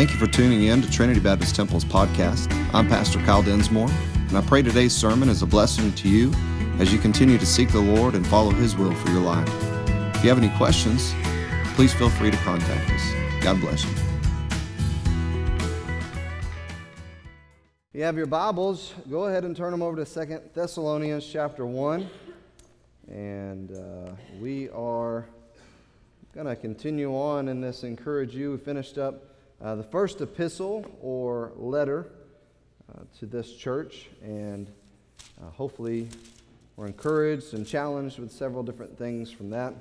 Thank you for tuning in to Trinity Baptist Temple's podcast. I'm Pastor Kyle Densmore, and I pray today's sermon is a blessing to you as you continue to seek the Lord and follow His will for your life. If you have any questions, please feel free to contact us. God bless you. If you have your Bibles, go ahead and turn them over to Second Thessalonians chapter 1. And uh, we are going to continue on in this encourage you. We finished up uh, the first epistle or letter uh, to this church, and uh, hopefully we're encouraged and challenged with several different things from that.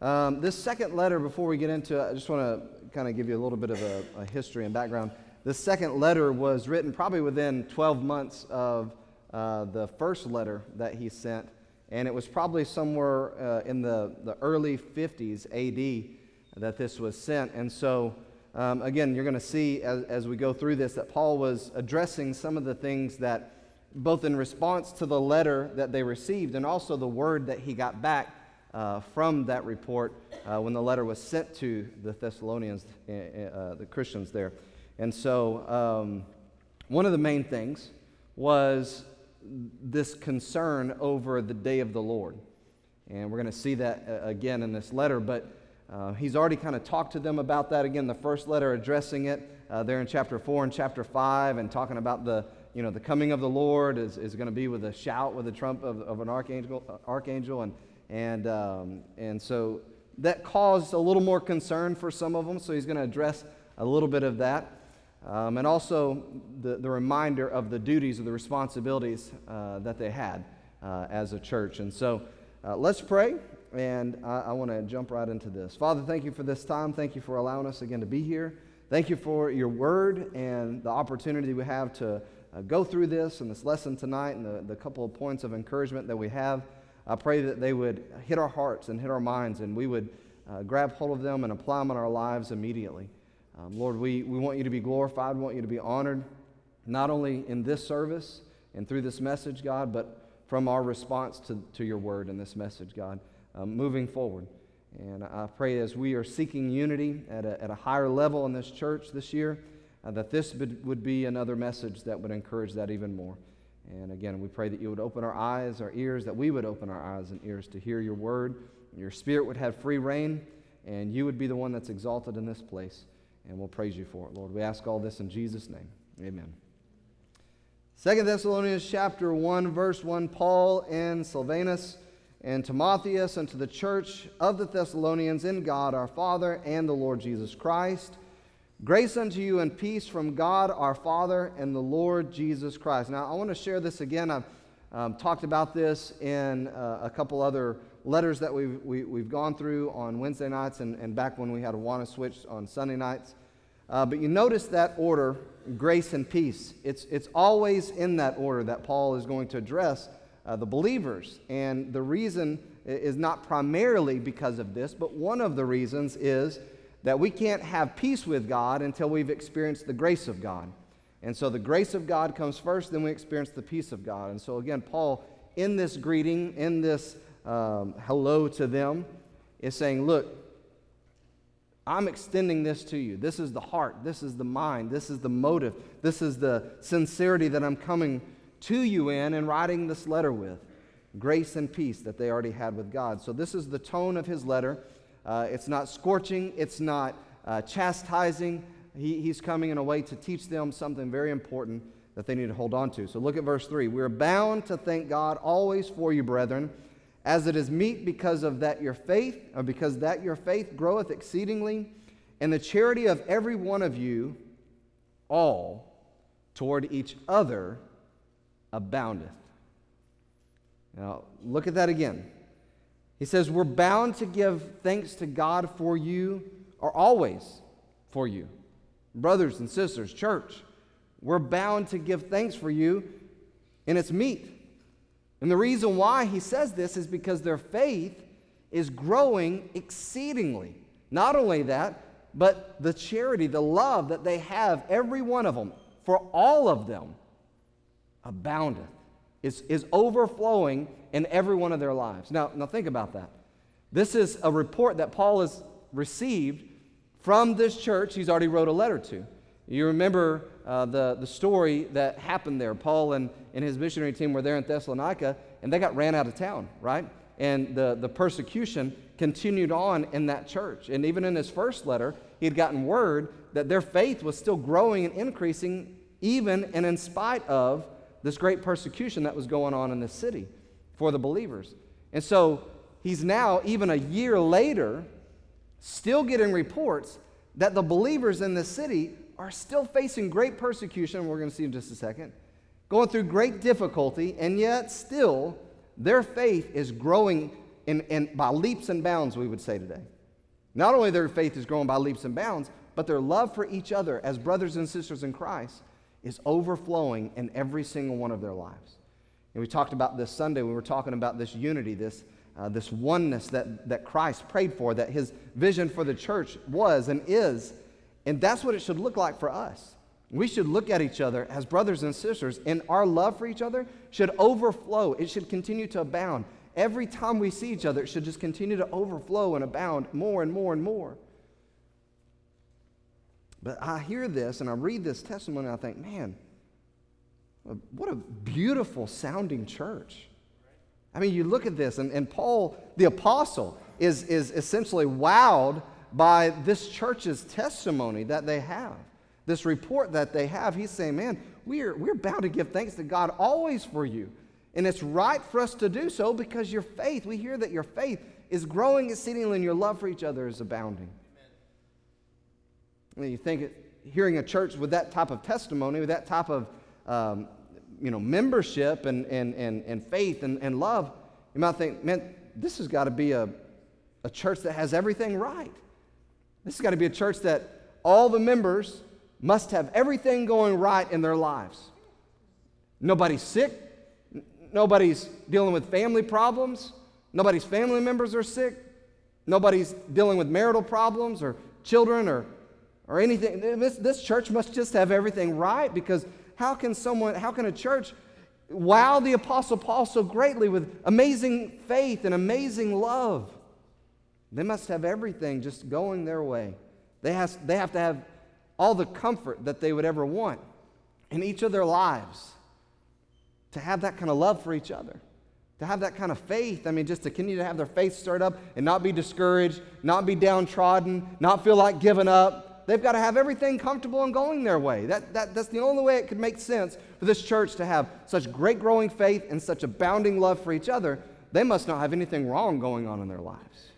Um, this second letter, before we get into it, I just want to kind of give you a little bit of a, a, history and background. This second letter was written probably within 12 months of uh, the first letter that he sent, and it was probably somewhere uh, in the, the early 50s AD that this was sent. And so, um, again, you're going to see as, as we go through this that Paul was addressing some of the things that, both in response to the letter that they received and also the word that he got back uh, from that report uh, when the letter was sent to the Thessalonians, uh, uh, the Christians there. And so, um, one of the main things was this concern over the day of the Lord. And we're going to see that uh, again in this letter, but uh, he's already kind of talked to them about that again, the first letter addressing it there in chapter 4 and chapter 5, and talking about the you know, the coming of the Lord is, is going to be with a shout, with a trump of, of an archangel, archangel and, and, um, and so that caused a little more concern for some of them, so he's going to address a little bit of that. Um, and also the, the reminder of the duties or the responsibilities uh, that they had uh, as a church. And so uh, let's pray, and I, I want to jump right into this. Father, thank you for this time. Thank you for allowing us again to be here. Thank you for your word and the opportunity we have to uh, go through this and this lesson tonight and the, the couple of points of encouragement that we have. I pray that they would hit our hearts and hit our minds, and we would uh, grab hold of them and apply them in our lives immediately. Um, Lord, we, we want you to be glorified, we want you to be honored, not only in this service and through this message, God, but from our response to, to your word and this message, God, um, moving forward. And I pray as we are seeking unity at a, at a higher level in this church this year, uh, that this would be another message that would encourage that even more. And again, we pray that you would open our eyes, our ears, that we would open our eyes and ears to hear your word, your spirit would have free reign, and you would be the one that's exalted in this place. And we'll praise you for it, Lord. We ask all this in Jesus' name. Amen. Second Thessalonians chapter 1, verse 1, Paul and Silvanus and Timotheus unto the church of the Thessalonians in God our Father and the Lord Jesus Christ Grace unto you and peace from God our Father and the Lord Jesus Christ. Now, I want to share this again. I've um, talked about this in uh, a couple other letters that we've, we, have we have gone through on Wednesday nights and, and back when we had a Wanna switch on Sunday nights. Uh, but you notice that order, grace and peace. It's, it's always in that order that Paul is going to address uh, the believers. And the reason is not primarily because of this, but one of the reasons is that we can't have peace with God until we've experienced the grace of God. And so the grace of God comes first, then we experience the peace of God. And so, again, Paul, in this greeting, in this um, hello to them, is saying, Look, I'm extending this to you. This is the heart, this is the mind, this is the motive, this is the sincerity that I'm coming to you in and writing this letter with. Grace and peace that they already had with God. So, this is the tone of his letter. Uh, it's not scorching, it's not uh, chastising. He, he's coming in a way to teach them something very important that they need to hold on to. So look at verse 3. We are bound to thank God always for you, brethren, as it is meet because of that your faith, or because that your faith groweth exceedingly, and the charity of every one of you all toward each other aboundeth. Now, look at that again. He says, We're bound to give thanks to God for you, or always for you. Brothers and sisters, church, we're bound to give thanks for you, and it's meet. And the reason why he says this is because their faith is growing exceedingly. Not only that, but the charity, the love that they have, every one of them, for all of them, aboundeth, is, is overflowing in every one of their lives. Now, now think about that. This is a report that Paul has received from this church he's already wrote a letter to. You remember uh, the, the story that happened there. Paul and, and his missionary team were there in Thessalonica, and they got ran out of town, right? And the, the persecution continued on in that church. And even in his first letter, he had gotten word that their faith was still growing and increasing, even and in spite of this great persecution that was going on in the city for the believers. And so he's now, even a year later, still getting reports that the believers in the city are still facing great persecution, we're going to see in just a second, going through great difficulty, and yet still their faith is growing in, in, by leaps and bounds, we would say today. Not only their faith is growing by leaps and bounds, but their love for each other as brothers and sisters in Christ is overflowing in every single one of their lives. And we talked about this Sunday, we were talking about this unity, this, uh, this oneness that, that Christ prayed for, that his vision for the church was and is. And that's what it should look like for us. We should look at each other as brothers and sisters, and our love for each other should overflow. It should continue to abound. Every time we see each other, it should just continue to overflow and abound more and more and more. But I hear this and I read this testimony and I think, man, what a beautiful sounding church. I mean, you look at this, and, and Paul, the apostle, is, is essentially wowed by this church's testimony that they have, this report that they have. He's saying, man, we're, we're bound to give thanks to God always for you. And it's right for us to do so because your faith, we hear that your faith is growing exceedingly and your love for each other is abounding. And you think hearing a church with that type of testimony, with that type of um, you know, membership and, and, and, and faith and, and love, you might think, man, this has got to be a, a church that has everything right. This has got to be a church that all the members must have everything going right in their lives. Nobody's sick. Nobody's dealing with family problems. Nobody's family members are sick. Nobody's dealing with marital problems or children or, or anything. This, this church must just have everything right because how can someone, how can a church wow the Apostle Paul so greatly with amazing faith and amazing love? They must have everything just going their way. They, has, they have to have all the comfort that they would ever want in each of their lives to have that kind of love for each other, to have that kind of faith. I mean, just to continue to have their faith stirred up and not be discouraged, not be downtrodden, not feel like giving up. They've got to have everything comfortable and going their way. That, that, that's the only way it could make sense for this church to have such great growing faith and such abounding love for each other. They must not have anything wrong going on in their lives.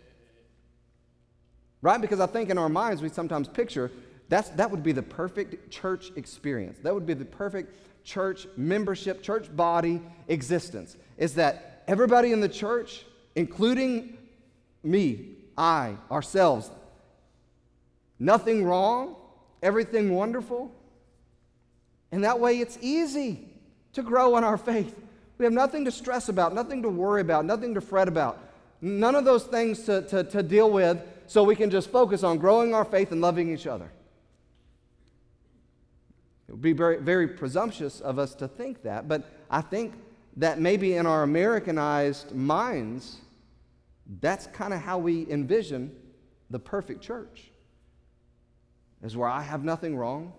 Right? Because I think in our minds we sometimes picture that's, that would be the perfect church experience. That would be the perfect church membership, church body existence is that everybody in the church, including me, I, ourselves, nothing wrong, everything wonderful. And that way it's easy to grow in our faith. We have nothing to stress about, nothing to worry about, nothing to fret about, none of those things to, to, to deal with, so we can just focus on growing our faith and loving each other. It would be very, very presumptuous of us to think that, but I think that maybe in our Americanized minds, that's kind of how we envision the perfect church. Is where I have nothing wrong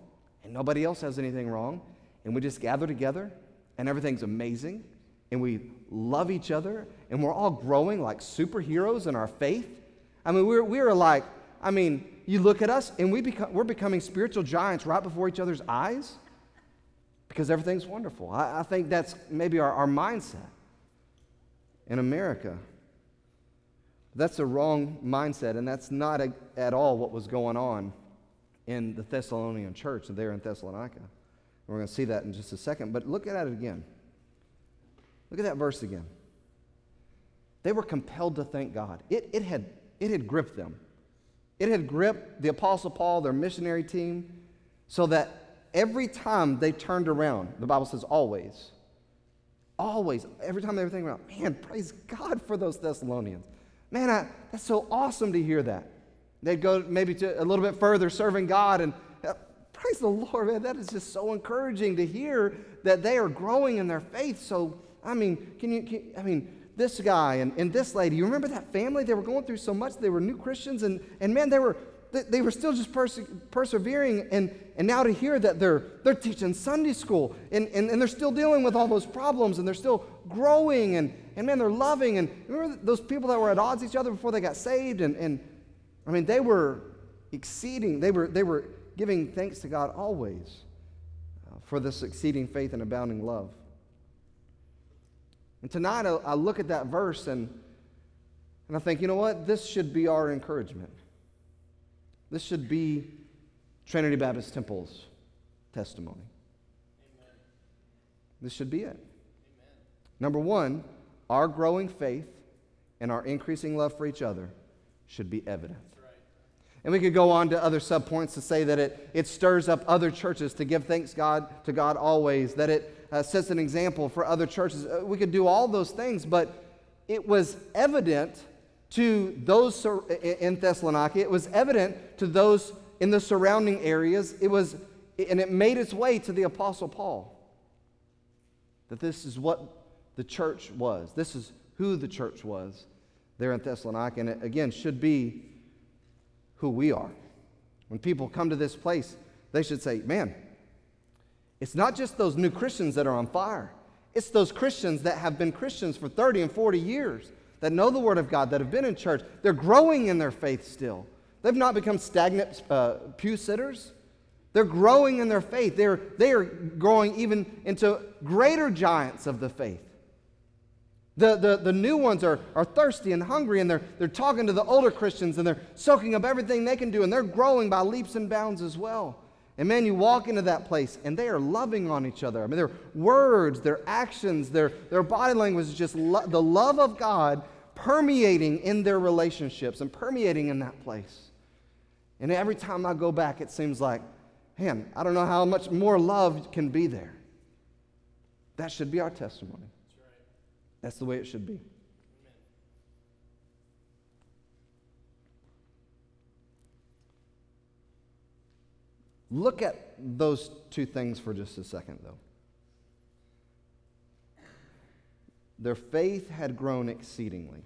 and nobody else has anything wrong, and we just gather together and everything's amazing, and we love each other, and we're all growing like superheroes in our faith. I mean, we're, we're like, I mean, you look at us and we become, we're becoming spiritual giants right before each other's eyes because everything's wonderful. I, I think that's maybe our, our mindset in America. That's a wrong mindset, and that's not a, at all what was going on in the Thessalonian church there in Thessalonica. We're going to see that in just a second, but look at it again. Look at that verse again. They were compelled to thank God. It, it, had, it had gripped them. It had gripped the Apostle Paul, their missionary team, so that every time they turned around, the Bible says always, always, every time they were thinking about, man, praise God for those Thessalonians. Man, I, that's so awesome to hear that. They'd go maybe to a little bit further serving God and uh, praise the Lord, man. That is just so encouraging to hear that they are growing in their faith. So, I mean, can you, can, I mean, this guy and, and this lady. You remember that family? They were going through so much. They were new Christians, and, and man, they were, they, they were still just perse- persevering. And, and now to hear that they're, they're teaching Sunday school, and, and, and they're still dealing with all those problems, and they're still growing, and, and man, they're loving. And remember those people that were at odds with each other before they got saved? And, and I mean, they were exceeding, they were, they were giving thanks to God always uh, for this exceeding faith and abounding love. And tonight I, I look at that verse and, and I think, you know what? This should be our encouragement. This should be Trinity Baptist Temple's testimony. Amen. This should be it. Amen. Number one, our growing faith and our increasing love for each other should be evident. And we could go on to other subpoints to say that it, it stirs up other churches to give thanks God to God always, that it uh, sets an example for other churches. Uh, we could do all those things, but it was evident to those in Thessalonica, it was evident to those in the surrounding areas, it was, and it made its way to the Apostle Paul that this is what the church was. This is who the church was there in Thessalonica, and it again should be who we are. When people come to this place, they should say, Man, it's not just those new Christians that are on fire, it's those Christians that have been Christians for 30 and 40 years, that know the Word of God, that have been in church. They're growing in their faith still. They've not become stagnant uh, pew sitters. They're growing in their faith. They're, they are growing even into greater giants of the faith. The, the, the new ones are, are thirsty and hungry, and they're, they're talking to the older Christians, and they're soaking up everything they can do, and they're growing by leaps and bounds as well. And man, you walk into that place, and they are loving on each other. I mean, their words, their actions, their, their body language is just lo- the love of God permeating in their relationships and permeating in that place. And every time I go back, it seems like, man, I don't know how much more love can be there. That should be our testimony. That's the way it should be. Look at those two things for just a second, though. Their faith had grown exceedingly.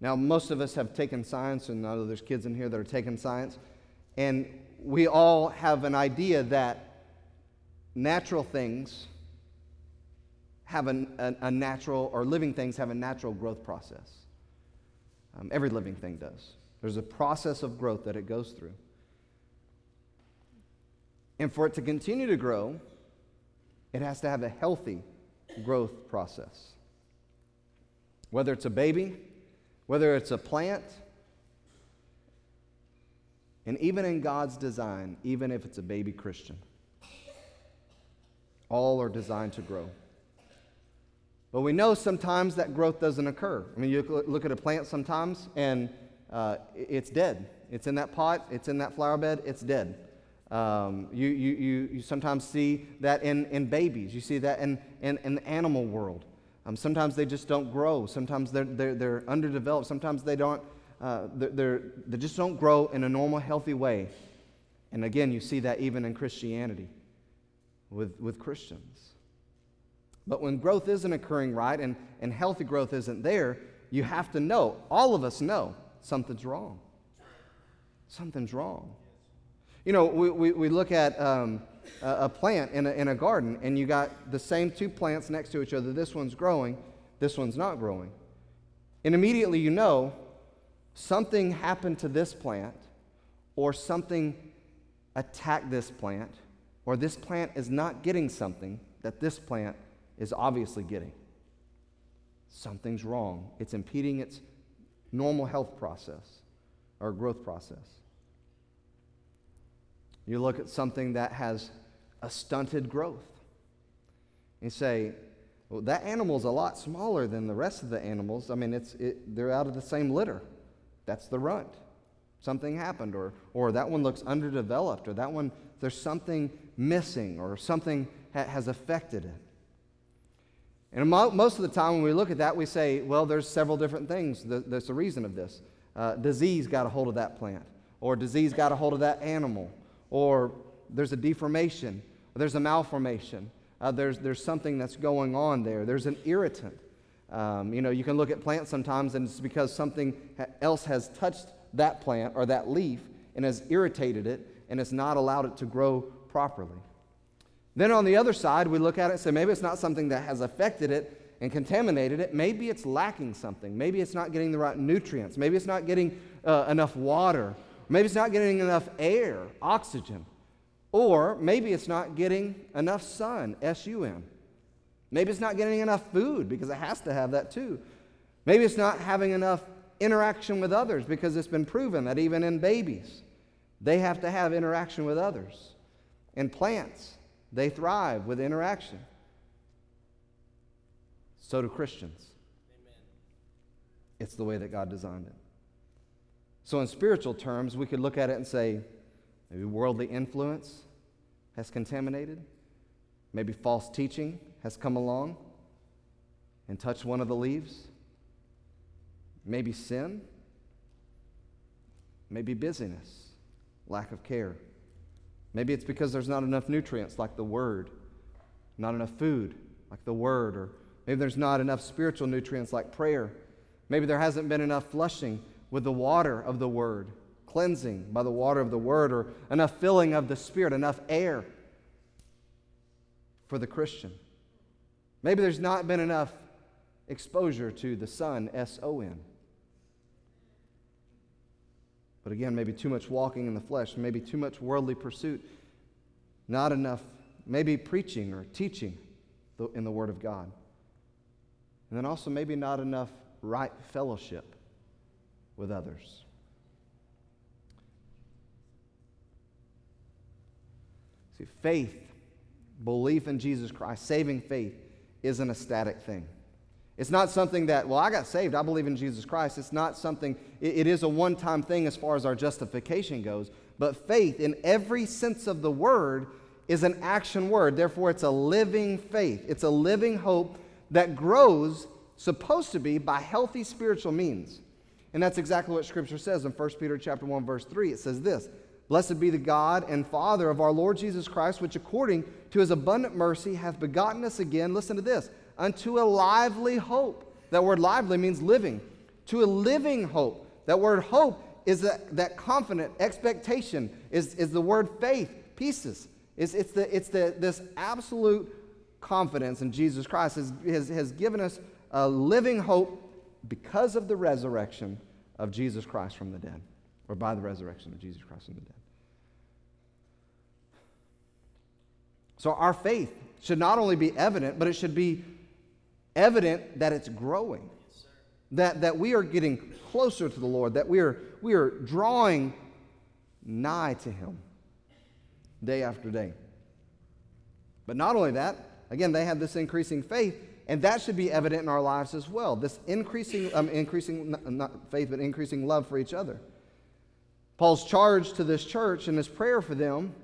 Now, most of us have taken science, and I know there's kids in here that are taking science, and we all have an idea that natural things have a, a, natural, or living things have a natural growth process. Um, every living thing does. There's a process of growth that it goes through. And for it to continue to grow, it has to have a healthy growth process. Whether it's a baby, whether it's a plant, and even in God's design, even if it's a baby Christian, all are designed to grow. But we know sometimes that growth doesn't occur. I mean, you look at a plant sometimes and uh, it's dead. It's in that pot, it's in that flower bed, it's dead. Um, you, you, you, you sometimes see that in, in babies, you see that in, in, in the animal world. Um, sometimes they just don't grow. Sometimes they're, they're, they're underdeveloped. Sometimes they, don't, uh, they're, they're, they just don't grow in a normal, healthy way. And again, you see that even in Christianity with, with Christians. But when growth isn't occurring right and, and healthy growth isn't there, you have to know, all of us know, something's wrong. Something's wrong. You know, we, we, we look at um, a, a, plant in a, in a garden, and you got the same two plants next to each other. This one's growing, this one's not growing. And immediately you know something happened to this plant, or something attacked this plant, or this plant is not getting something that this plant is obviously getting. Something's wrong. It's impeding its normal health process or growth process. You look at something that has a stunted growth. You say, well, that animal's a lot smaller than the rest of the animals. I mean, it's, it, they're out of the same litter. That's the runt. Something happened, or, or that one looks underdeveloped, or that one, there's something missing, or something ha- has affected it. And most of the time when we look at that, we say, well, there's several different things. There's a reason of this. Uh, disease got a hold of that plant, or disease got a hold of that animal, or there's a deformation, or there's a malformation. Uh, there's, there's something that's going on there. There's an irritant. Um, you know, you can look at plants sometimes and it's because something else has touched that plant or that leaf and has irritated it and has not allowed it to grow properly. Then on the other side, we look at it and say maybe it's not something that has affected it and contaminated it. Maybe it's lacking something. Maybe it's not getting the right nutrients. Maybe it's not getting uh, enough water. Maybe it's not getting enough air, oxygen. Or maybe it's not getting enough sun, S U N. Maybe it's not getting enough food because it has to have that too. Maybe it's not having enough interaction with others because it's been proven that even in babies, they have to have interaction with others. In plants, they thrive with interaction. So do Christians. Amen. It's the way that God designed it. So, in spiritual terms, we could look at it and say maybe worldly influence has contaminated, maybe false teaching has come along and touched one of the leaves, maybe sin, maybe busyness, lack of care. Maybe it's because there's not enough nutrients like the Word, not enough food like the Word, or maybe there's not enough spiritual nutrients like prayer. Maybe there hasn't been enough flushing with the water of the Word, cleansing by the water of the Word, or enough filling of the Spirit, enough air for the Christian. Maybe there's not been enough exposure to the sun, S O N. But again, maybe too much walking in the flesh, maybe too much worldly pursuit, not enough, maybe preaching or teaching in the Word of God. And then also, maybe not enough right fellowship with others. See, faith, belief in Jesus Christ, saving faith, isn't a static thing. It's not something that, well, I got saved, I believe in Jesus Christ. It's not something, it, it is a one time thing as far as our justification goes. But faith, in every sense of the word, is an action word. Therefore, it's a living faith. It's a living hope that grows, supposed to be, by healthy spiritual means. And that's exactly what Scripture says in 1 Peter chapter 1, verse 3. It says this Blessed be the God and Father of our Lord Jesus Christ, which according to his abundant mercy hath begotten us again, listen to this, unto a lively hope. That word lively means living. To a living hope. That word hope is that, that confident expectation, is, is the word faith, pistis. It's, it's, the, it's the, this absolute confidence in Jesus Christ has, has, has given us a living hope because of the resurrection of Jesus Christ from the dead, or by the resurrection of Jesus Christ from the dead. So our faith should not only be evident, but it should be evident that it's growing. That, that we are getting closer to the Lord, that we are, we are drawing nigh to Him day after day. But not only that, again, they have this increasing faith, and that should be evident in our lives as well. This increasing, um, increasing not faith, but increasing love for each other. Paul's charge to this church and his prayer for them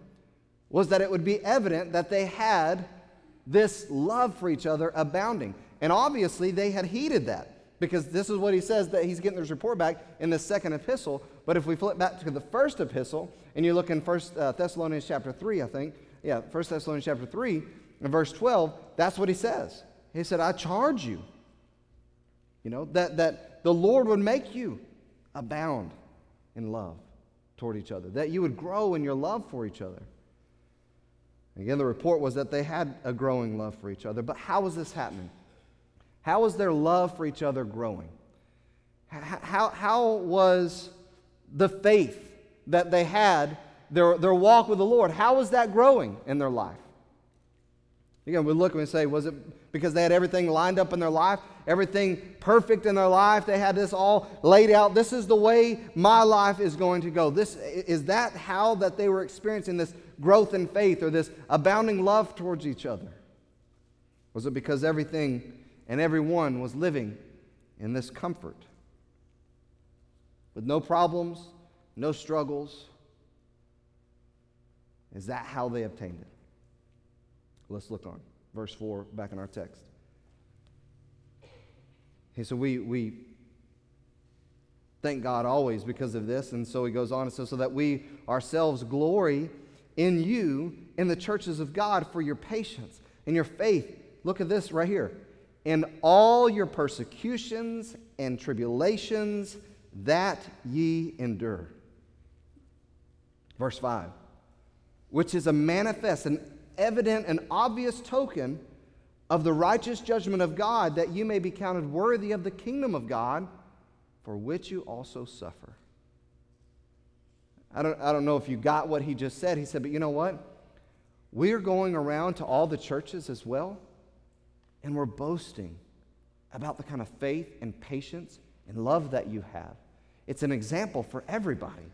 was that it would be evident that they had this love for each other abounding. And obviously, they had heeded that because this is what he says that he's getting this report back in the second epistle. But if we flip back to the first epistle and you look in First uh, Thessalonians chapter 3, I think, yeah, First Thessalonians chapter 3, and verse 12, that's what he says. He said, I charge you, you know, that, that the Lord would make you abound in love toward each other, that you would grow in your love for each other. Again, the report was that they had a growing love for each other. But how was this happening? How was their love for each other growing? How, how was the faith that they had, their, their walk with the Lord, how was that growing in their life? Again, we look and say, was it because they had everything lined up in their life, everything perfect in their life? They had this all laid out. This is the way my life is going to go. This is that how that they were experiencing this growth in faith or this abounding love towards each other? Was it because everything and everyone was living in this comfort with no problems, no struggles. Is that how they obtained it? Let's look on. Verse 4, back in our text. He said, we, we thank God always because of this. And so he goes on and says, so that we ourselves glory in you in the churches of God for your patience and your faith. Look at this right here in all your persecutions and tribulations that ye endure. Verse 5 which is a manifest, an evident, and obvious token of the righteous judgment of God, that you may be counted worthy of the kingdom of God, for which you also suffer. I don't, I don't know if you got what he just said. He said, but you know what? We're going around to all the churches as well, and we're boasting about the kind of faith and patience and love that you have. It's an example for everybody.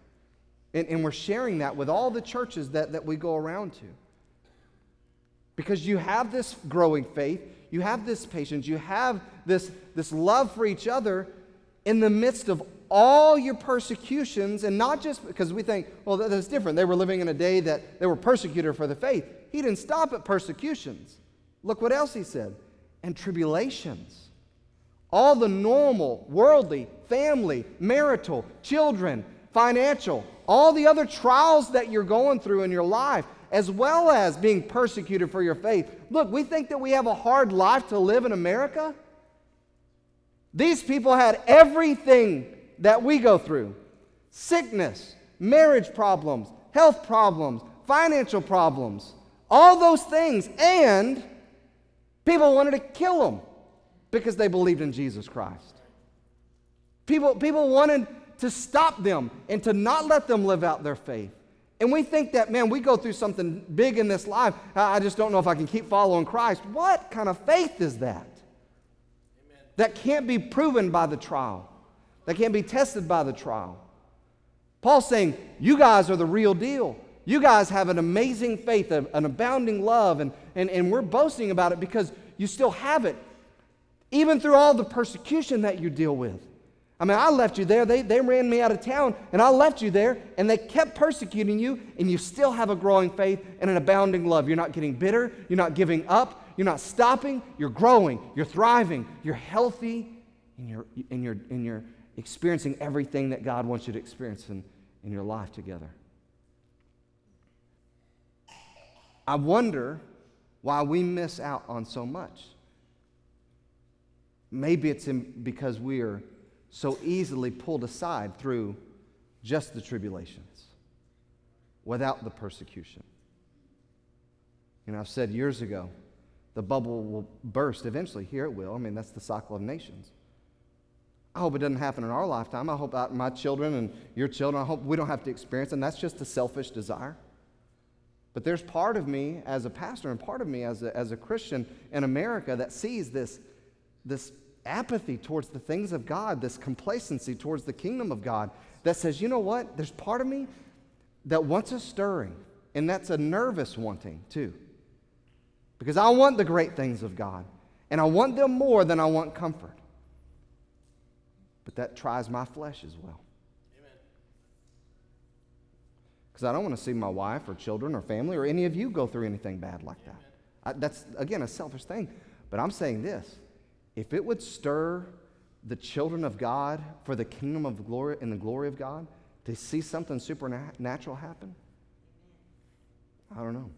And, and we're sharing that with all the churches that, that we go around to. Because you have this growing faith, you have this patience, you have this, this love for each other in the midst of all your persecutions, and not just because we think, well, that's different. They were living in a day that they were persecuted for the faith. He didn't stop at persecutions. Look what else he said and tribulations. All the normal, worldly, family, marital, children, financial, all the other trials that you're going through in your life, as well as being persecuted for your faith. Look, we think that we have a hard life to live in America. These people had everything that we go through sickness, marriage problems, health problems, financial problems, all those things. And people wanted to kill them because they believed in Jesus Christ. People, people wanted to stop them and to not let them live out their faith. And we think that, man, we go through something big in this life. I just don't know if I can keep following Christ. What kind of faith is that? Amen. That can't be proven by the trial, that can't be tested by the trial. Paul's saying, You guys are the real deal. You guys have an amazing faith, an abounding love, and, and, and we're boasting about it because you still have it, even through all the persecution that you deal with. I mean, I left you there. They, they ran me out of town, and I left you there, and they kept persecuting you, and you still have a growing faith and an abounding love. You're not getting bitter. You're not giving up. You're not stopping. You're growing. You're thriving. You're healthy, and you're, and you're, and you're experiencing everything that God wants you to experience in, in your life together. I wonder why we miss out on so much. Maybe it's in, because we are so easily pulled aside through just the tribulations without the persecution. You know, I've said years ago, the bubble will burst eventually. Here it will. I mean, that's the cycle of nations. I hope it doesn't happen in our lifetime. I hope my children and your children, I hope we don't have to experience, and that's just a selfish desire. But there's part of me as a pastor and part of me as a, as a Christian in America that sees this, this apathy towards the things of God, this complacency towards the kingdom of God that says, you know what? There's part of me that wants a stirring, and that's a nervous wanting too. Because I want the great things of God, and I want them more than I want comfort. But that tries my flesh as well. Because I don't want to see my wife or children or family or any of you go through anything bad like that. I, that's, again, a selfish thing. But I'm saying this if it would stir the children of God for the kingdom of glory and the glory of God to see something supernatural happen, I don't know.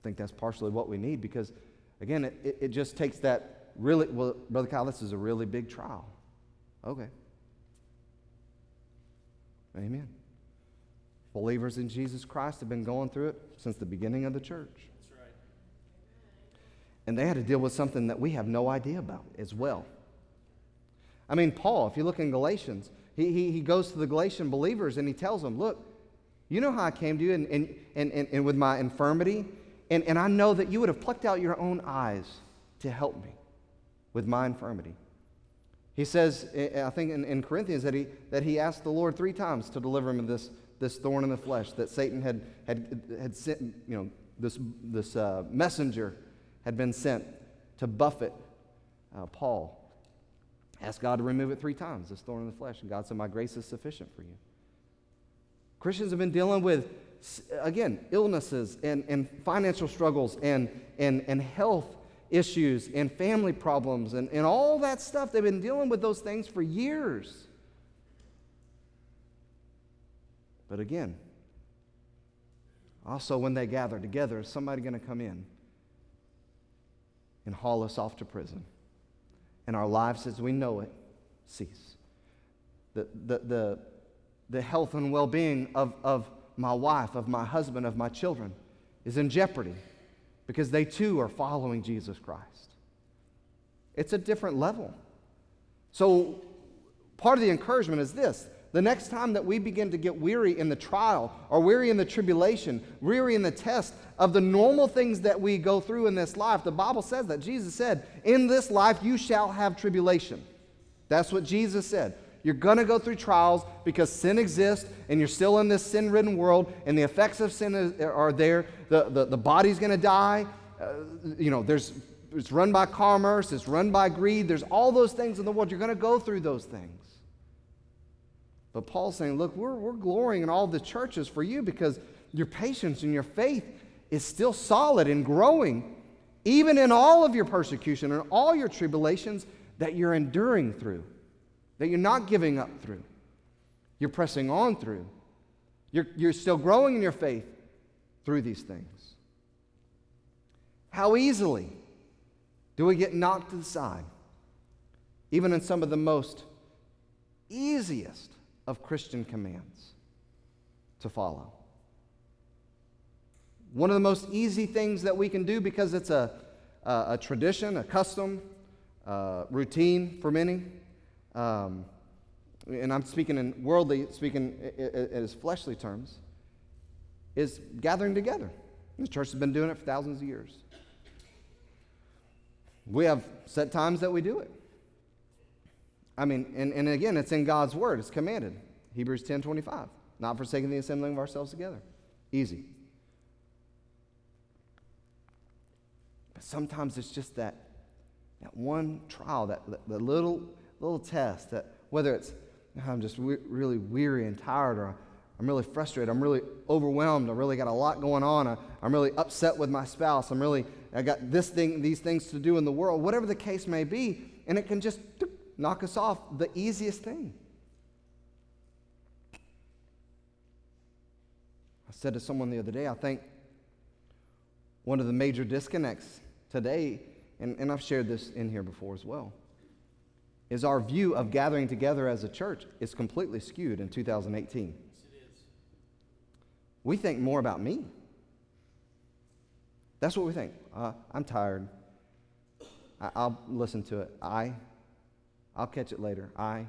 I think that's partially what we need because, again, it, it, just takes that really, well, Brother Kyle, this is a really big trial. Okay. Amen. Believers in Jesus Christ have been going through it since the beginning of the church. And they had to deal with something that we have no idea about as well. I mean, Paul, if you look in Galatians, he, he, he goes to the Galatian believers and he tells them, Look, you know how I came to you and, and, and, and, and with my infirmity, and, and I know that you would have plucked out your own eyes to help me with my infirmity. He says, I think in, in, Corinthians, that he, that he asked the Lord three times to deliver him of this, this thorn in the flesh, that Satan had, had, had sent, you know, this, this uh, messenger had been sent to buffet uh, Paul. Asked God to remove it three times, this thorn in the flesh. And God said, My grace is sufficient for you. Christians have been dealing with, again, illnesses and, and financial struggles and, and, and health issues and family problems and, and all that stuff. They've been dealing with those things for years. But again, also when they gather together, is somebody going to come in and haul us off to prison. And our lives as we know it cease. The, the, the, the health and well being of, of my wife, of my husband, of my children is in jeopardy because they too are following Jesus Christ. It's a different level. So, part of the encouragement is this the next time that we begin to get weary in the trial, or weary in the tribulation, weary in the test of the normal things that we go through in this life, the Bible says that. Jesus said, In this life you shall have tribulation. That's what Jesus said. You're going to go through trials because sin exists and you're still in this sin ridden world and the effects of sin is, are there. The, the, the body's going to die. Uh, you know, there's, it's run by commerce, it's run by greed. There's all those things in the world. You're going to go through those things. But Paul's saying, look, we're, we're glorying in all the churches for you because your patience and your faith is still solid and growing, even in all of your persecution and all your tribulations that you're enduring through, that you're not giving up through. You're pressing on through. You're, you're still growing in your faith through these things. How easily do we get knocked to the side, even in some of the most easiest of Christian commands to follow. One of the most easy things that we can do because it's a, a, a tradition, a custom, routine for many. Um, and I'm speaking in worldly, speaking as fleshly terms, is gathering together. The church has been doing it for thousands of years. We have set times that we do it. I mean, and, and again, it's in God's word. It's commanded. Hebrews 10 25. Not forsaking the assembling of ourselves together. Easy. But sometimes it's just that, that one trial, that, the little, little test, that whether it's ah, I'm just we- really weary and tired, or I'm really frustrated, I'm really overwhelmed, I really got a lot going on, I, I'm really upset with my spouse, I'm really, I got this thing, these things to do in the world, whatever the case may be, and it can just knock us off the easiest thing. I said to someone the other day, I think one of the major disconnects today, and, and I've shared this in here before as well, is our view of gathering together as a church is completely skewed in 2018. We think more about me. That's what we think. Uh, I'm tired. I, will listen to it. I, I'll catch it later. I,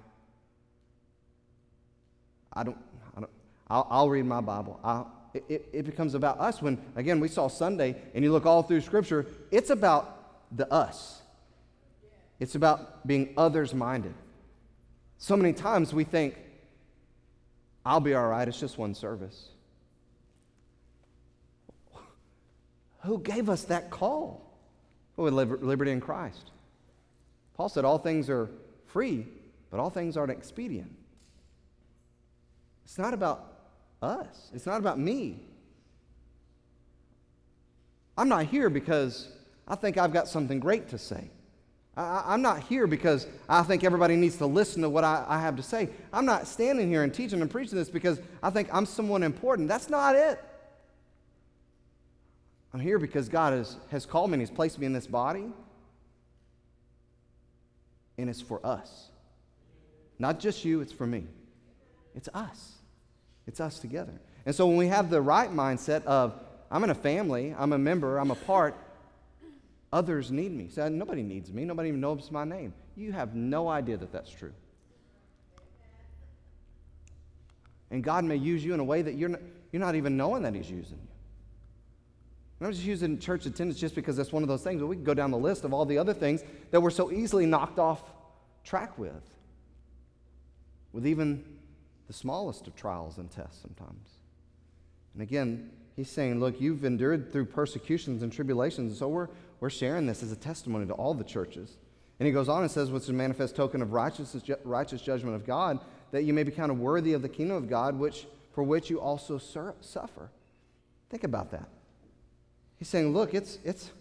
I don't, I don't I'll, I'll read my Bible. I'll, it, it becomes about us when, again, we saw Sunday, and you look all through Scripture, it's about the us. It's about being others minded. So many times we think, I'll be all right, it's just one service. Who gave us that call? Oh, liberty in Christ. Paul said all things are free, but all things aren't expedient. It's not about us, it's not about me. I'm not here because I think I've got something great to say. I, am not here because I think everybody needs to listen to what I, I have to say. I'm not standing here and teaching and preaching this because I think I'm someone important. That's not it. I'm here because God has, has called me and He's placed me in this body and it's for us. Not just you, it's for me. It's us. It's us together. And so when we have the right mindset of, I'm in a family, I'm a member, I'm a part, others need me. So nobody needs me, nobody even knows my name. You have no idea that that's true. And God may use you in a way that you're not, you're not even knowing that He's using you. I'm just using church attendance just because that's one of those things, but we can go down the list of all the other things that we're so easily knocked off track with, with even the smallest of trials and tests sometimes. And again, he's saying, Look, you've endured through persecutions and tribulations, and so we're, we're sharing this as a testimony to all the churches. And he goes on and says, What's a manifest token of righteous, righteous judgment of God, that you may be counted worthy of the kingdom of God, which, for which you also suffer. Think about that. He's saying, look, it's, it's,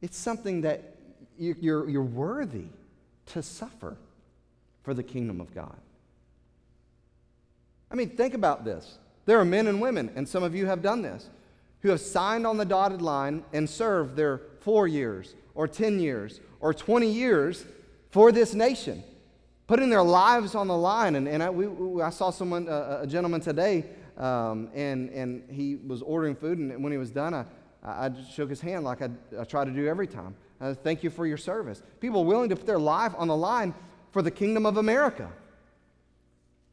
it's something that you, you're, you're worthy to suffer for the kingdom of God. I mean, think about this. There are men and women, and some of you have done this, who have signed on the dotted line and served their four years or 10 years or 20 years for this nation, putting their lives on the line. And, and I, we, I saw someone, uh, a gentleman today, um, and, and he was ordering food, and when he was done, I, I shook his hand like I, I try to do every time. Uh, thank you for your service. People willing to put their life on the line for the kingdom of America,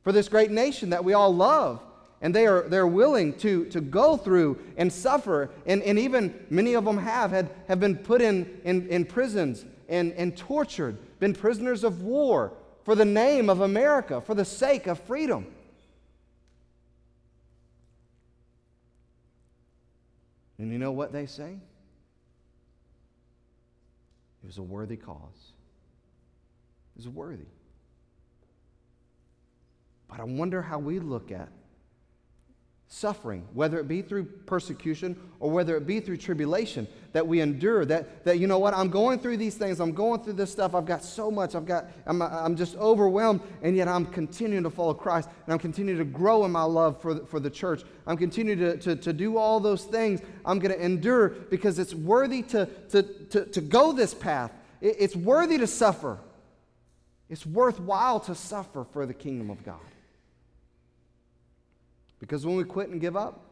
for this great nation that we all love. And they are they're willing to, to go through and suffer. And, and even many of them have, had, have been put in, in, in prisons and, and tortured, been prisoners of war for the name of America, for the sake of freedom. And you know what they say? It was a worthy cause. It was worthy. But I wonder how we look at suffering, whether it be through persecution or whether it be through tribulation that we endure. That, that you know what, I'm going through these things, I'm going through this stuff, I've got so much, I've got, I'm, I'm just overwhelmed, and yet I'm continuing to follow Christ, and I'm continuing to grow in my love for, for the church. I'm continuing to, to, to do all those things. I'm going to endure because it's worthy to, to, to, to go this path. It, it's worthy to suffer. It's worthwhile to suffer for the kingdom of God. Because when we quit and give up,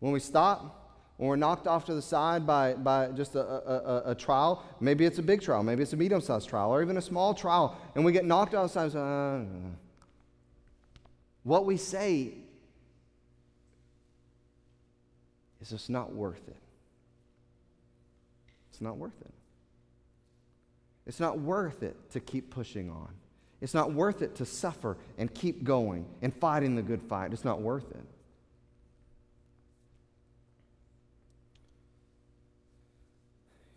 when we stop, when we're knocked off to the side by, by just a, a, a, trial, maybe it's a big trial, maybe it's a medium sized trial, or even a small trial, and we get knocked off the side, uh, what we say is just not worth it. It's not worth it. It's not worth it to keep pushing on. It's not worth it to suffer and keep going and fighting the good fight. It's not worth it.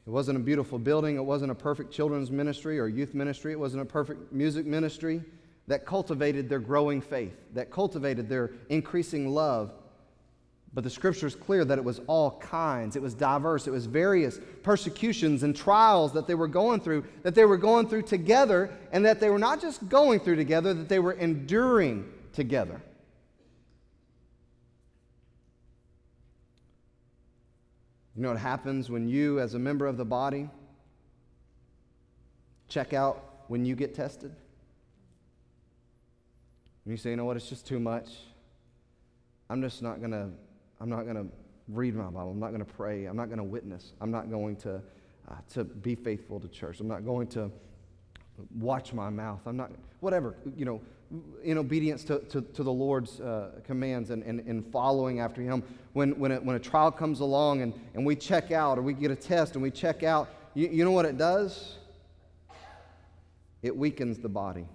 It wasn't a beautiful building. It wasn't a perfect children's ministry or youth ministry. It wasn't a perfect music ministry that cultivated their growing faith, that cultivated their increasing love but the scripture is clear that it was all kinds, it was diverse, it was various persecutions and trials that they were going through, that they were going through together, and that they were not just going through together, that they were enduring together. You know what happens when you, as a member of the body, check out when you get tested? And you say, you know what, it's just too much. I'm just not going to I'm not going to read my Bible. I'm not going to pray. I'm not going to witness. I'm not going to, uh, to be faithful to church. I'm not going to watch my mouth. I'm not, whatever, you know, in obedience to, to, to the Lord's uh, commands and, and, and following after Him. When, when, a, when a trial comes along and, and we check out or we get a test and we check out, you, you know what it does? It weakens the body.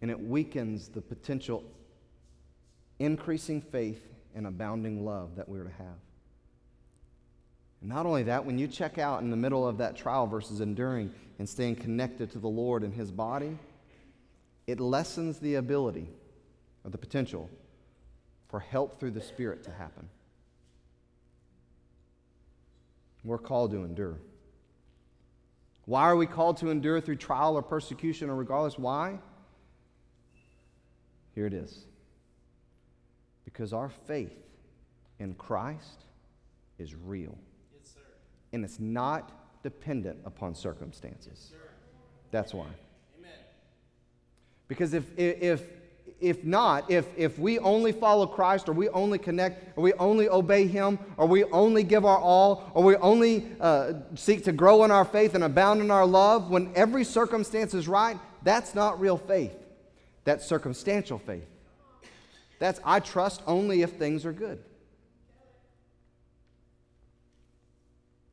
And it weakens the potential increasing faith and abounding love that we're to have. And not only that, when you check out in the middle of that trial versus enduring and staying connected to the Lord and His body, it lessens the ability or the potential for help through the Spirit to happen. We're called to endure. Why are we called to endure through trial or persecution or regardless? Why? Here it is. Because our faith in Christ is real. Yes, and it's not dependent upon circumstances. Yes, That's why. Amen. Because if, if, if not, if, if we only follow Christ or we only connect or we only obey Him or we only give our all or we only uh, seek to grow in our faith and abound in our love when every circumstance is right, that's not real faith. That's circumstantial faith. That's I trust only if things are good.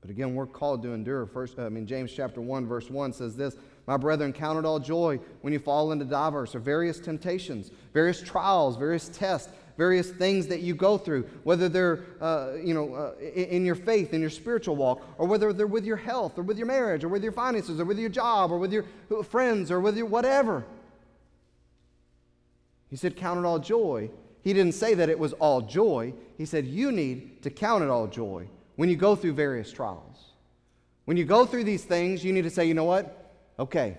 But again, we're called to endure. First, I mean, James chapter 1, verse 1 says this My brethren, count it all joy when you fall into diverse or various temptations, various trials, various tests, various things that you go through, whether they're uh, you know, uh, in your faith, in your spiritual walk, or whether they're with your health, or with your marriage, or with your finances, or with your job, or with your friends, or with your whatever. He said, Count it all joy. He didn't say that it was all joy. He said, You need to count it all joy when you go through various trials. When you go through these things, you need to say, You know what? Okay,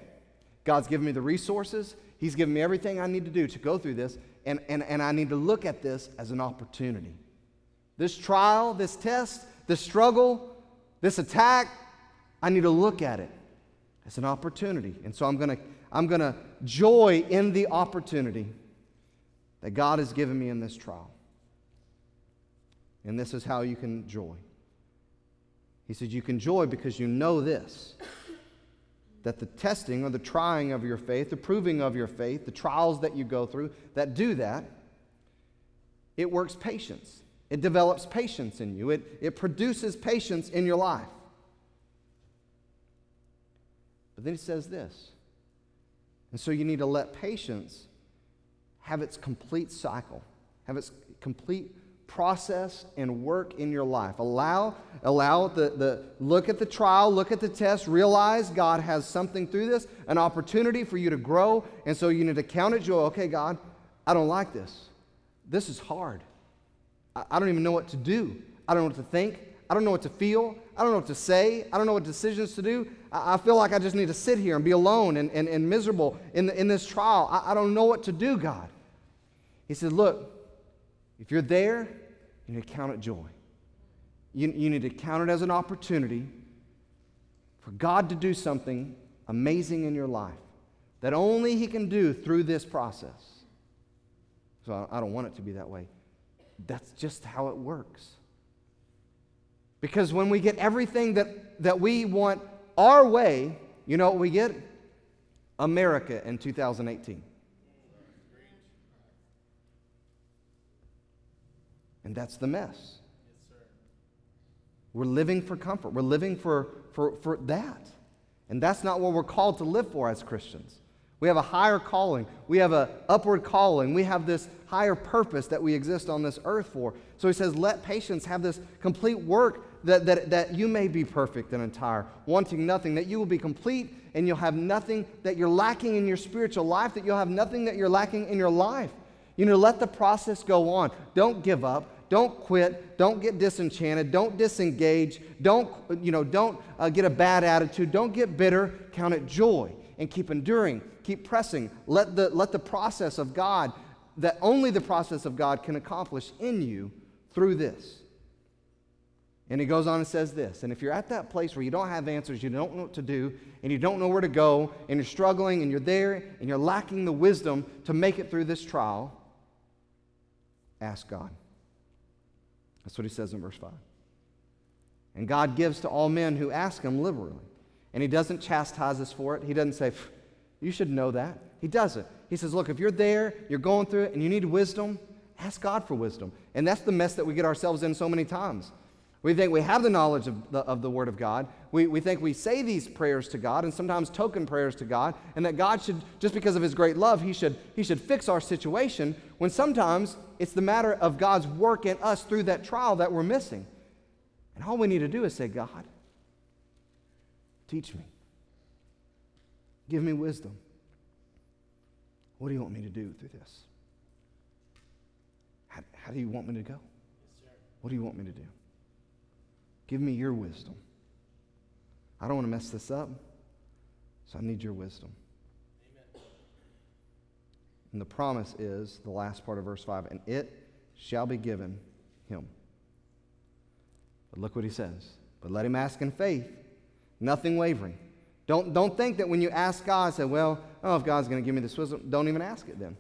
God's given me the resources, He's given me everything I need to do to go through this, and, and, and I need to look at this as an opportunity. This trial, this test, this struggle, this attack, I need to look at it as an opportunity. And so I'm going to I'm going to joy in the opportunity that God has given me in this trial. And this is how you can joy. He says, You can joy because you know this that the testing or the trying of your faith, the proving of your faith, the trials that you go through that do that, it works patience. It develops patience in you, it, it produces patience in your life. But then he says this. And so you need to let patience have its complete cycle, have its complete process and work in your life. Allow, allow the, the look at the trial, look at the test, realize God has something through this, an opportunity for you to grow. And so you need to count it joy. Okay, God, I don't like this. This is hard. I, I don't even know what to do. I don't know what to think. I don't know what to feel. I don't know what to say. I don't know what decisions to do. I, I feel like I just need to sit here and be alone and, and, and miserable in, the, in this trial. I, I don't know what to do, God. He said, Look, if you're there, you need to count it joy. You, you need to count it as an opportunity for God to do something amazing in your life that only He can do through this process. So I, I don't want it to be that way. That's just how it works. Because when we get everything that, that we want our way, you know what we get? America in 2018. And that's the mess. we're living for comfort. We're living for, for, for that. And that's not what we're called to live for as Christians. We have a higher calling. We have an upward calling. We have this higher purpose that we exist on this earth for. So he says, let patience have this complete work that, that, that you may be perfect and entire, wanting nothing, that you will be complete and you'll have nothing that you're lacking in your spiritual life, that you'll have nothing that you're lacking in your life. You know, let the process go on. Don't give up. Don't quit. Don't get disenchanted. Don't disengage. Don't, you know, don't uh, get a bad attitude. Don't get bitter. Count it joy and keep enduring. Keep pressing. Let the, let the process of God, that only the process of God can accomplish in you through this. And he goes on and says this. And if you're at that place where you don't have answers, you don't know what to do, and you don't know where to go, and you're struggling, and you're there, and you're lacking the wisdom to make it through this trial, ask God. That's what he says in verse 5. And God gives to all men who ask him liberally. And he doesn't chastise us for it. He doesn't say, You should know that. He doesn't. He says, Look, if you're there, you're going through it, and you need wisdom, ask God for wisdom. And that's the mess that we get ourselves in so many times. We think we have the knowledge of the, of the Word of God. We, we think we say these prayers to God and sometimes token prayers to God, and that God should, just because of His great love, He should, he should fix our situation, when sometimes it's the matter of God's work in us through that trial that we're missing. And all we need to do is say, God, teach me. Give me wisdom. What do you want me to do through this? How, how do you want me to go? What do you want me to do? Give me your wisdom. I don't want to mess this up, so I need your wisdom. Amen. And the promise is the last part of verse 5 and it shall be given him. But look what he says. But let him ask in faith, nothing wavering. Don't, don't think that when you ask God, say, well, oh, if God's going to give me this wisdom, don't even ask it then.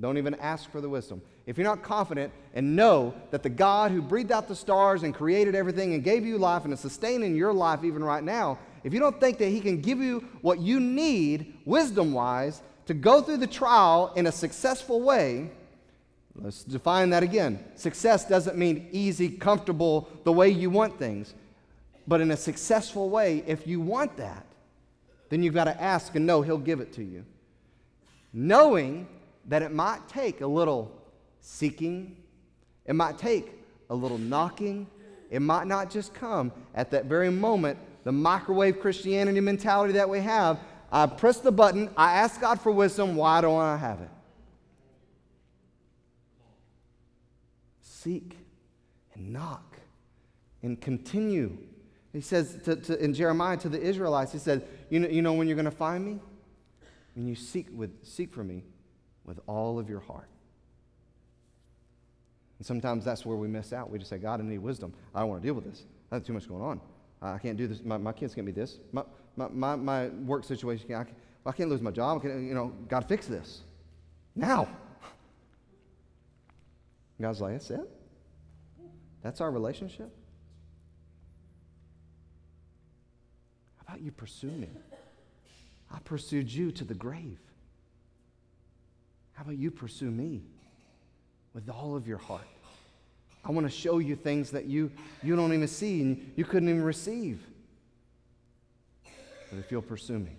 Don't even ask for the wisdom. If you're not confident and know that the God who breathed out the stars and created everything and gave you life and is sustaining your life even right now, if you don't think that He can give you what you need, wisdom wise, to go through the trial in a successful way, let's define that again. Success doesn't mean easy, comfortable, the way you want things. But in a successful way, if you want that, then you've got to ask and know He'll give it to you. Knowing that it might take a little seeking, it might take a little knocking, it might not just come at that very moment. The microwave Christianity mentality that we have I press the button, I ask God for wisdom, why don't I have it? Seek and knock and continue. He says to, to, in Jeremiah to the Israelites, he said, you know, you know when you're going to find me? when you seek, with, seek for me with all of your heart. And sometimes that's where we miss out. We just say, God, I need wisdom. I don't want to deal with this. I have too much going on. I can't do this. My, my kids can't be this. My, my, my, my work situation, I can't, I can't lose my job. Can, you know, God, fix this. Now. God's like, that's it? That's our relationship? How about you pursue me? I pursued you to the grave. How about you pursue me with all of your heart? I want to show you things that you, you don't even see and you couldn't even receive. But if you'll pursue me.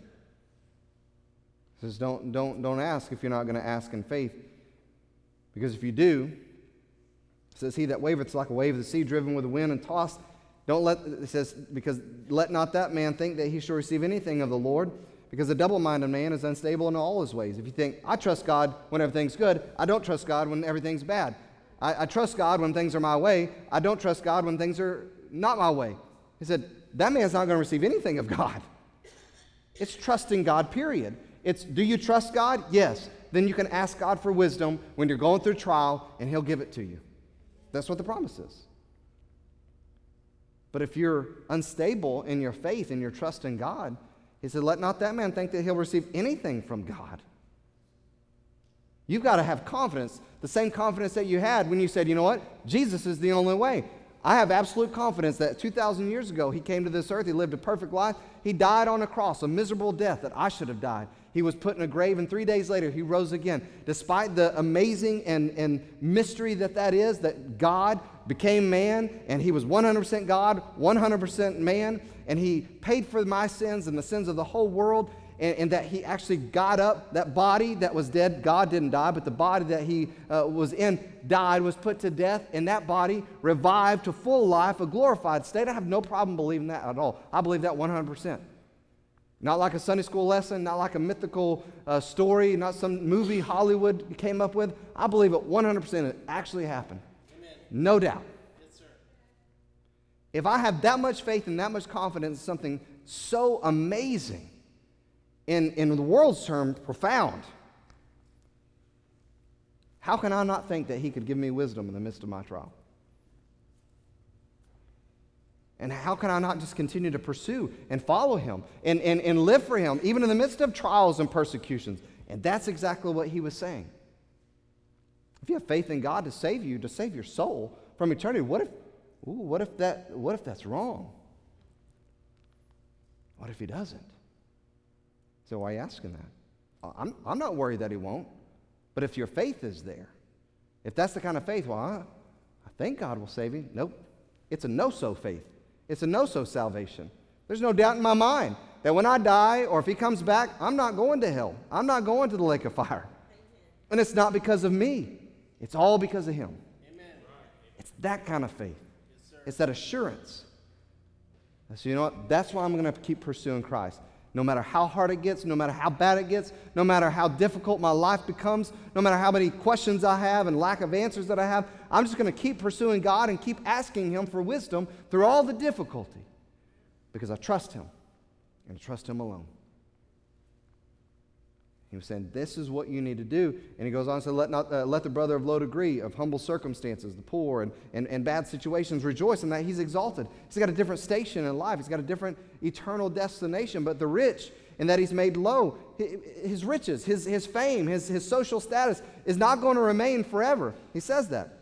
He says, don't, don't, don't ask if you're not going to ask in faith. Because if you do, says, He that wavereth like a wave of the sea, driven with the wind and tossed. Don't let, it says, because let not that man think that he shall receive anything of the Lord. Because a double minded man is unstable in all his ways. If you think, I trust God when everything's good, I don't trust God when everything's bad. I, I, trust God when things are my way, I don't trust God when things are not my way. He said, that man's not going to receive anything of God. It's trusting God, period. It's do you trust God? Yes. Then you can ask God for wisdom when you're going through trial, and He'll give it to you. That's what the promise is. But if you're unstable in your faith and your trust in God, he said, Let not that man think that he'll receive anything from God. You've got to have confidence, the same confidence that you had when you said, You know what? Jesus is the only way. I have absolute confidence that 2,000 years ago, he came to this earth, he lived a perfect life, he died on a cross, a miserable death that I should have died. He was put in a grave, and three days later, he rose again. Despite the amazing and, and mystery that that is, that God became man, and he was 100% God, 100% man, and he paid for my sins and the sins of the whole world, and, and, that he actually got up. That body that was dead, God didn't die, but the body that he uh, was in died, was put to death, and that body revived to full life, a glorified state. I have no problem believing that at all. I believe that 100%. Not like a Sunday school lesson, not like a mythical uh, story, not some movie Hollywood came up with. I believe it 100% it actually happened. Amen. No doubt. If I have that much faith and that much confidence in something so amazing, in, in the world's term, profound, how can I not think that He could give me wisdom in the midst of my trial? And how can I not just continue to pursue and follow him and, and, and live for him, even in the midst of trials and persecutions? And that's exactly what he was saying. If you have faith in God to save you, to save your soul from eternity, what if, ooh, what if, that, what if that's wrong? What if he doesn't? So why are you asking that? I'm, I'm not worried that he won't. But if your faith is there, if that's the kind of faith, well, I, I think God will save you. Nope. It's a no so faith. It's a no so salvation. There's no doubt in my mind that when I die or if he comes back, I'm not going to hell. I'm not going to the lake of fire. And it's not because of me, it's all because of him. Amen. It's that kind of faith, it's that assurance. So, you know what? That's why I'm going to keep pursuing Christ. No matter how hard it gets, no matter how bad it gets, no matter how difficult my life becomes, no matter how many questions I have and lack of answers that I have, I'm just going to keep pursuing God and keep asking Him for wisdom through all the difficulty because I trust Him and I trust Him alone. He was saying, This is what you need to do. And he goes on to say, Let, not, uh, let the brother of low degree, of humble circumstances, the poor, and, and, and bad situations rejoice in that he's exalted. He's got a different station in life, he's got a different eternal destination. But the rich, in that he's made low, his riches, his, his fame, his, his social status is not going to remain forever. He says that.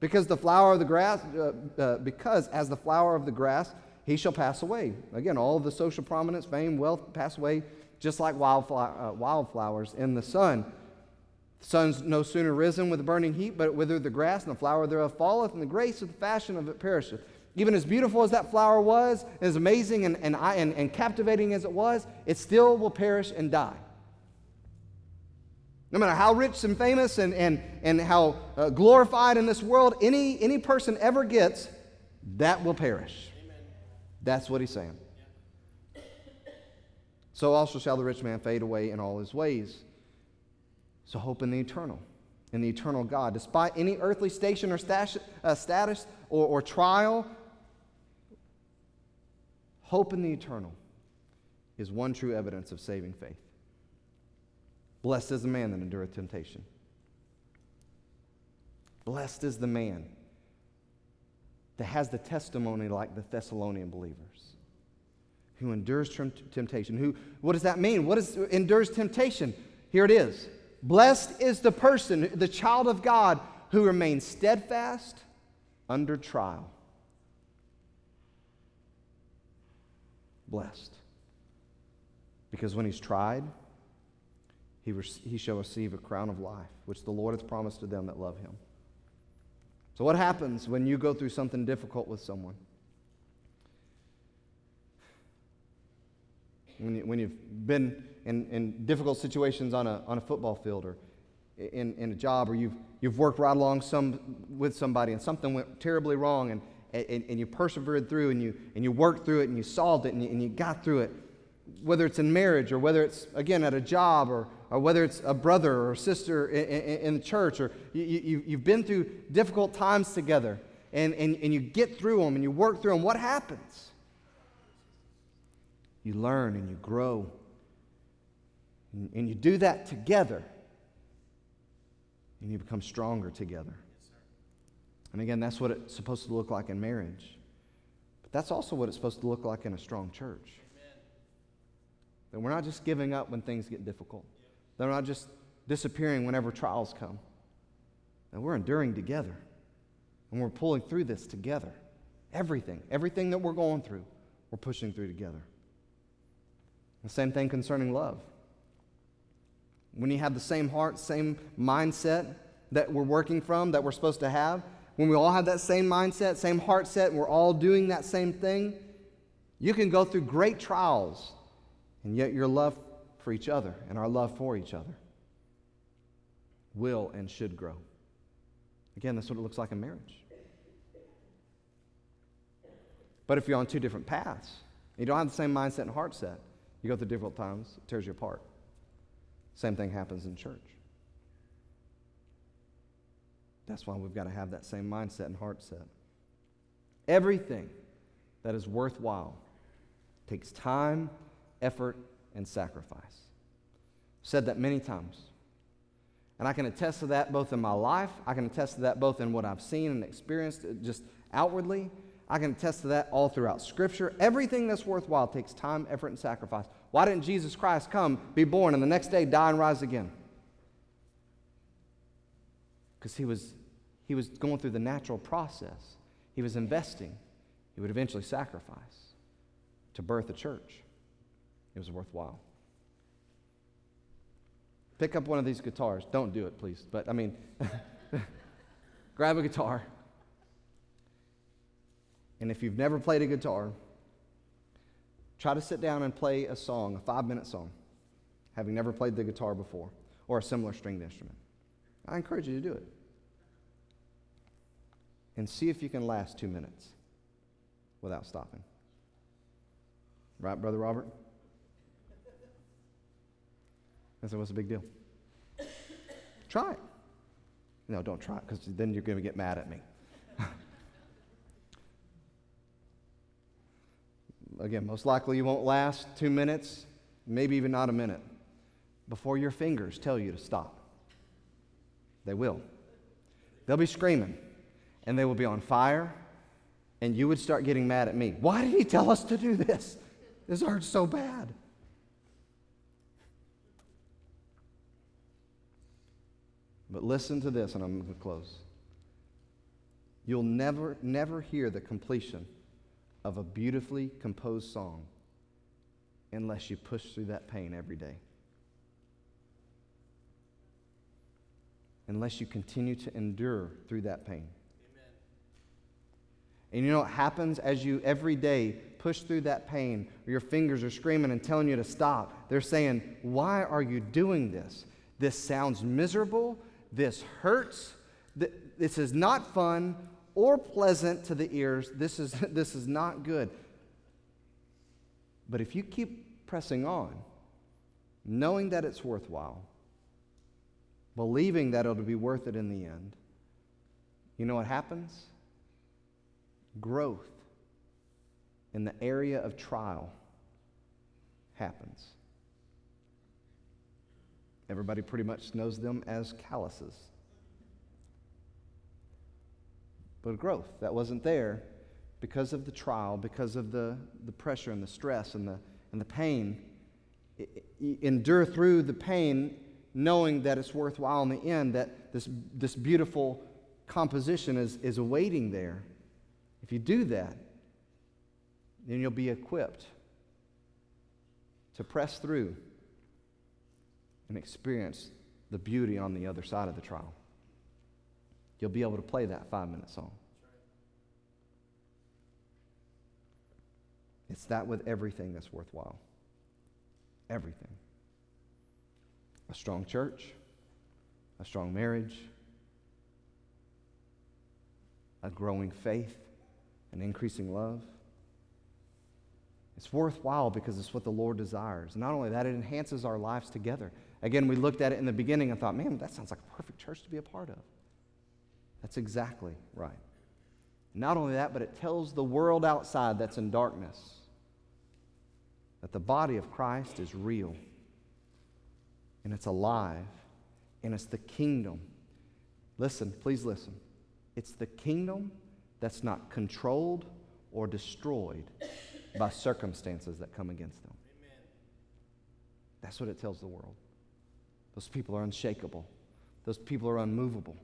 Because the flower of the grass, uh, uh, because as the flower of the grass, he shall pass away. Again, all the social prominence, fame, wealth pass away just like wildflower, uh, wildflowers in the sun. The sun's no sooner risen with a burning heat, but it withereth the grass, and the flower thereof falleth, and the grace of the fashion of it perisheth. Even as beautiful as that flower was, as amazing and, and, and, and captivating as it was, it still will perish and die. No matter how rich and famous and, and, and how uh, glorified in this world any, any person ever gets, that will perish. Amen. That's what he's saying so also shall the rich man fade away in all his ways. So hope in the eternal, in the eternal God. Despite any earthly station or stash, uh, status or, or trial, hope in the eternal is one true evidence of saving faith. Blessed is the man that endureth temptation. Blessed is the man that has the testimony like the Thessalonian believers, who endures temptation. Who, what does that mean? What is endures temptation? Here it is. Blessed is the person, the child of God, who remains steadfast under trial. Blessed. Because when he's tried, he, re- he shall receive a crown of life, which the Lord has promised to them that love him. So, what happens when you go through something difficult with someone? When, you, when you've been in, in difficult situations on a, on a football field or in, in a job, or you've, you've worked right along some, with somebody and something went terribly wrong, and, and, and you persevered through and you, and you worked through it and you solved it and you, and you got through it, whether it's in marriage or whether it's, again, at a job or or whether it's a brother or sister in, in, in the church, or you, you, you've been through difficult times together, and, and, and you get through them and you work through them, what happens? You learn and you grow. And, you do that together, and you become stronger together. And again, that's what it's supposed to look like in marriage. But that's also what it's supposed to look like in a strong church. Amen. That we're not just giving up when things get difficult. They're not just disappearing whenever trials come. And we're enduring together. And we're pulling through this together. Everything, everything that we're going through, we're pushing through together. The same thing concerning love. When you have the same heart, same mindset that we're working from, that we're supposed to have, when we all have that same mindset, same heart set, and we're all doing that same thing, you can go through great trials, and yet your love for each other and our love for each other will and should grow. Again, that's what it looks like in marriage. But if you're on two different paths, you don't have the same mindset and heart set, you go through difficult times, it tears you apart. Same thing happens in church. That's why we've got to have that same mindset and heart set. Everything that is worthwhile takes time, effort, and sacrifice. I've said that many times. And I can attest to that both in my life, I can attest to that both in what I've seen and experienced uh, just outwardly. I can attest to that all throughout Scripture. Everything that's worthwhile takes time, effort, and sacrifice. Why didn't Jesus Christ come, be born, and the next day die and rise again? Because he was, he was going through the natural process. He was investing. He would eventually sacrifice to birth a church. It was worthwhile. Pick up one of these guitars. Don't do it, please. But I mean, grab a guitar. And if you've never played a guitar, try to sit down and play a song, a five minute song, having never played the guitar before or a similar stringed instrument. I encourage you to do it. And see if you can last two minutes without stopping. Right, Brother Robert? I said, What's the big deal? try it. No, don't try it because then you're going to get mad at me. Again, most likely you won't last two minutes, maybe even not a minute, before your fingers tell you to stop. They will. They'll be screaming and they will be on fire, and you would start getting mad at me. Why did he tell us to do this? This hurts so bad. But listen to this, and I'm going to close. You'll never, never hear the completion of a beautifully composed song unless you push through that pain every day. Unless you continue to endure through that pain. Amen. And you know what happens as you every day push through that pain, or your fingers are screaming and telling you to stop? They're saying, Why are you doing this? This sounds miserable. This hurts. This is not fun or pleasant to the ears. This is, this is not good. But if you keep pressing on, knowing that it's worthwhile, believing that it'll be worth it in the end, you know what happens? Growth in the area of trial happens. Everybody pretty much knows them as calluses. But growth that wasn't there because of the trial, because of the, the pressure and the stress and the, and the pain. endure through the pain knowing that it's worthwhile in the end, that this, this beautiful composition is, is awaiting there. If you do that, then you'll be equipped to press through and experience the beauty on the other side of the trial. You'll be able to play that five minute song. It's that with everything that's worthwhile. Everything. A strong church, a strong marriage, a growing faith, an increasing love. It's worthwhile because it's what the Lord desires. Not only that, it enhances our lives together. Again, we looked at it in the beginning and thought, man, that sounds like a perfect church to be a part of. That's exactly right. Not only that, but it tells the world outside that's in darkness that the body of Christ is real and it's alive and it's the kingdom. Listen, please listen. It's the kingdom that's not controlled or destroyed by circumstances that come against them. Amen. That's what it tells the world. Those people are unshakable. Those people are unmovable.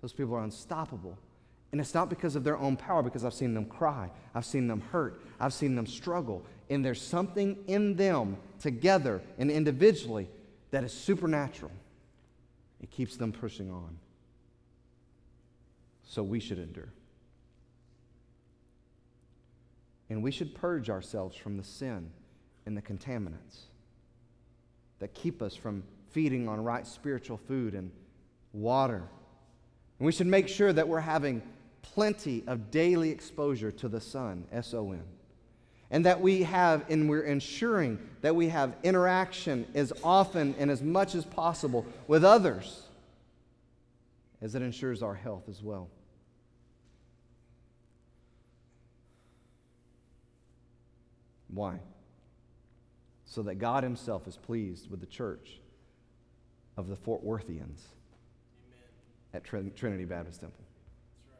Those people are unstoppable. And it's not because of their own power, because I've seen them cry, I've seen them hurt, I've seen them struggle. And there's something in them together and individually that is supernatural. It keeps them pushing on. So we should endure. And we should purge ourselves from the sin and the contaminants that keep us from feeding on right spiritual food and water. And we should make sure that we're having plenty of daily exposure to the sun, S O N. And that we have, and we're ensuring that we have interaction as often and as much as possible with others, as it ensures our health as well. Why? So that God Himself is pleased with the church of the Fort Worthians. At Trinity Baptist Temple. Right.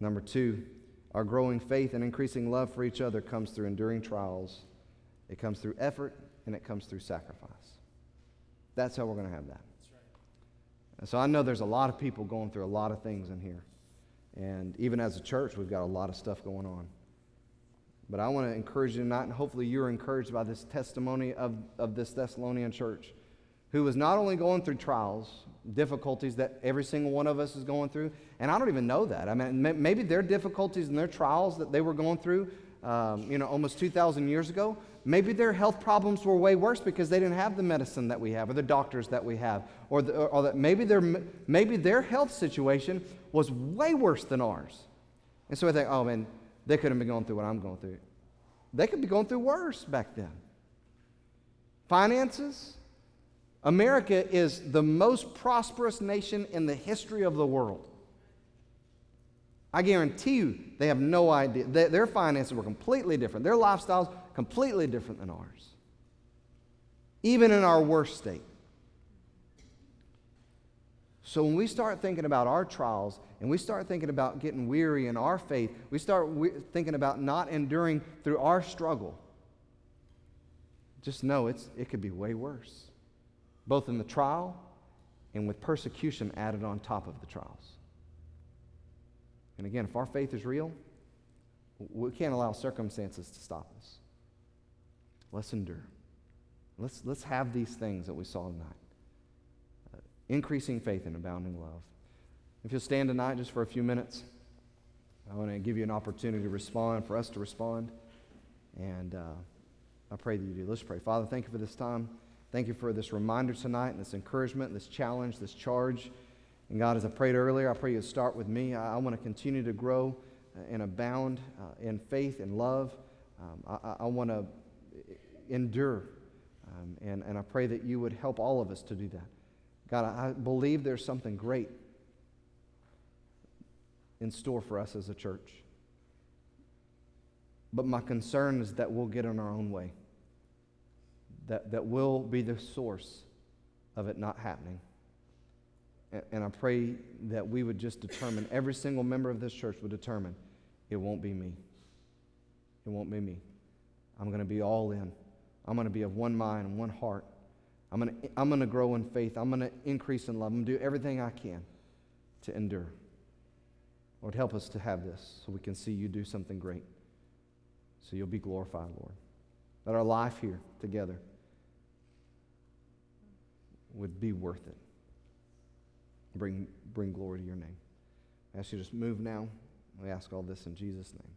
Number two, our growing faith and increasing love for each other comes through enduring trials, it comes through effort, and it comes through sacrifice. That's how we're going to have that. Right. So I know there's a lot of people going through a lot of things in here. And even as a church, we've got a lot of stuff going on. But I want to encourage you tonight, and hopefully you're encouraged by this testimony of, of this Thessalonian church, who was not only going through trials, difficulties that every single one of us is going through, and I don't even know that. I mean, maybe their difficulties and their trials that they were going through, um, you know, almost 2,000 years ago, maybe their health problems were way worse because they didn't have the medicine that we have or the doctors that we have, or, the, or that maybe their, maybe their health situation was way worse than ours. And so I think, oh man, they couldn't be going through what I'm going through. They could be going through worse back then. Finances. America is the most prosperous nation in the history of the world. I guarantee you, they have no idea. Their finances were completely different. Their lifestyles completely different than ours. Even in our worst state. So when we start thinking about our trials and we start thinking about getting weary in our faith, we start we- thinking about not enduring through our struggle, just know it's, it could be way worse, both in the trial and with persecution added on top of the trials. And again, if our faith is real, we can't allow circumstances to stop us. Let's endure. Let's, let's have these things that we saw tonight increasing faith and abounding love. If you'll stand tonight just for a few minutes, I want to give you an opportunity to respond, for us to respond. And uh, I pray that you do. Let's pray. Father, thank you for this time. Thank you for this reminder tonight and this encouragement, this challenge, this charge. And God, as I prayed earlier, I pray you start with me. I, I want to continue to grow and abound uh, in faith and love. Um, I, I want to endure. Um, and, and I pray that you would help all of us to do that. God, I believe there's something great in store for us as a church. But my concern is that we'll get in our own way, that, that will be the source of it not happening. And, and I pray that we would just determine, every single member of this church would determine, it won't be me. It won't be me. I'm going to be all in. I'm going to be of one mind and one heart. I'm going to, I'm going to grow in faith. I'm going to increase in love. I'm going to do everything I can to endure. Lord, help us to have this so we can see you do something great. So you'll be glorified, Lord. Let our life here together would be worth it. Bring, bring glory to your name. I ask you just move now. We ask all this in Jesus' name.